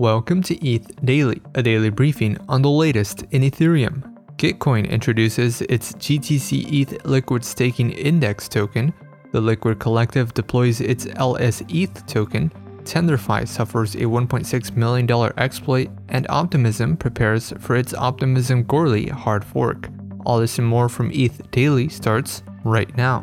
Welcome to ETH Daily, a daily briefing on the latest in Ethereum. Gitcoin introduces its GTC ETH Liquid Staking Index token, the Liquid Collective deploys its LS ETH token, TenderFi suffers a $1.6 million exploit, and Optimism prepares for its Optimism Goerli hard fork. All this and more from ETH Daily starts right now.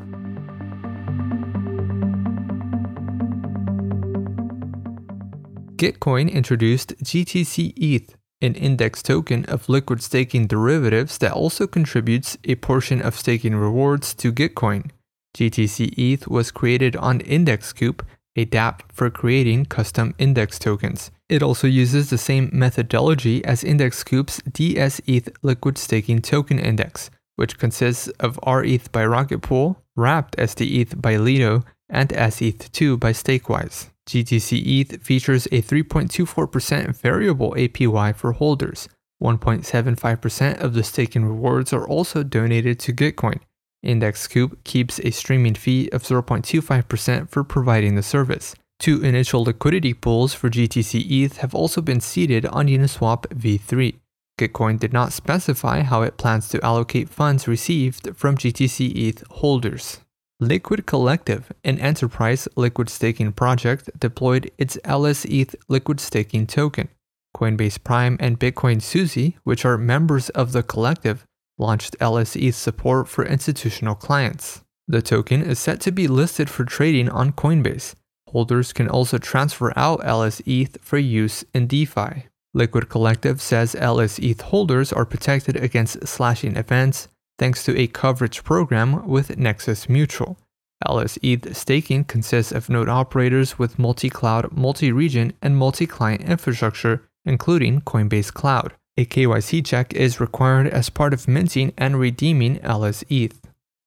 Gitcoin introduced GTC ETH, an index token of liquid staking derivatives that also contributes a portion of staking rewards to Gitcoin. GTC ETH was created on IndexCoop, a dApp for creating custom index tokens. It also uses the same methodology as IndexCoop's DSETH liquid staking token index, which consists of RETH by Rocket Pool, wrapped STETH by Lido, and SETH2 by Stakewise. GTC ETH features a 3.24% variable APY for holders. 1.75% of the staking rewards are also donated to Gitcoin. IndexCoop keeps a streaming fee of 0.25% for providing the service. Two initial liquidity pools for GTC ETH have also been seeded on Uniswap v3. Gitcoin did not specify how it plans to allocate funds received from GTC ETH holders. Liquid Collective, an enterprise liquid staking project, deployed its LSETH liquid staking token. Coinbase Prime and Bitcoin Suisse, which are members of the collective, launched LSETH support for institutional clients. The token is set to be listed for trading on Coinbase. Holders can also transfer out LSETH for use in DeFi. Liquid Collective says LSETH holders are protected against slashing events, thanks to a coverage program with Nexus Mutual. LSETH staking consists of node operators with multi cloud, multi region, and multi client infrastructure, including Coinbase Cloud. A KYC check is required as part of minting and redeeming LSETH.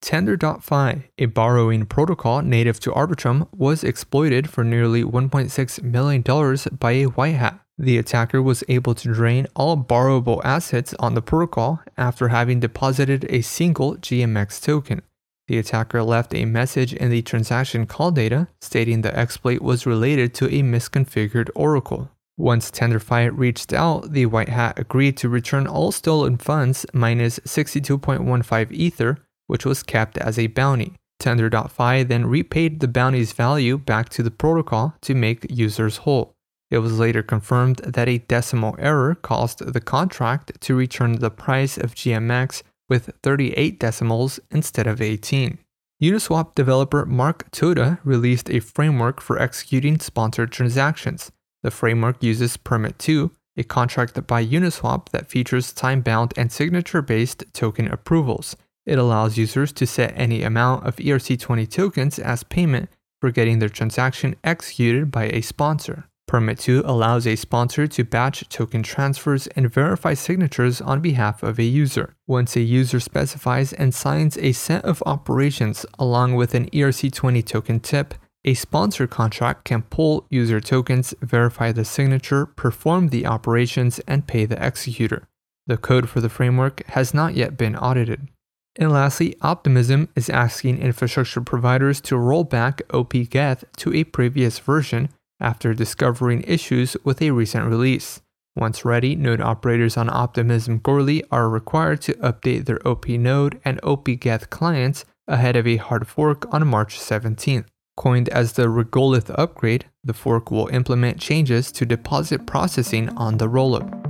Tender.fi, a borrowing protocol native to Arbitrum, was exploited for nearly $1.6 million by a white hat. The attacker was able to drain all borrowable assets on the protocol after having deposited a single GMX token. The attacker left a message in the transaction call data stating the exploit was related to a misconfigured oracle. Once TenderFi reached out, the White Hat agreed to return all stolen funds minus 62.15 Ether, which was kept as a bounty. Tender.fi then repaid the bounty's value back to the protocol to make users whole. It was later confirmed that a decimal error caused the contract to return the price of GMX with 38 decimals instead of 18. Uniswap developer Mark Toda released a framework for executing sponsored transactions. The framework uses Permit 2, a contract by Uniswap that features time bound and signature based token approvals. It allows users to set any amount of ERC20 tokens as payment for getting their transaction executed by a sponsor. Permit 2 allows a sponsor to batch token transfers and verify signatures on behalf of a user. Once a user specifies and signs a set of operations along with an ERC20 token tip, a sponsor contract can pull user tokens, verify the signature, perform the operations, and pay the executor. The code for the framework has not yet been audited. And lastly, Optimism is asking infrastructure providers to roll back OP-Geth to a previous version after discovering issues with a recent release. Once ready, node operators on Optimism Goerli are required to update their OP node and OP-Geth clients ahead of a hard fork on March 17th. Coined as the Regolith upgrade, the fork will implement changes to deposit processing on the rollup.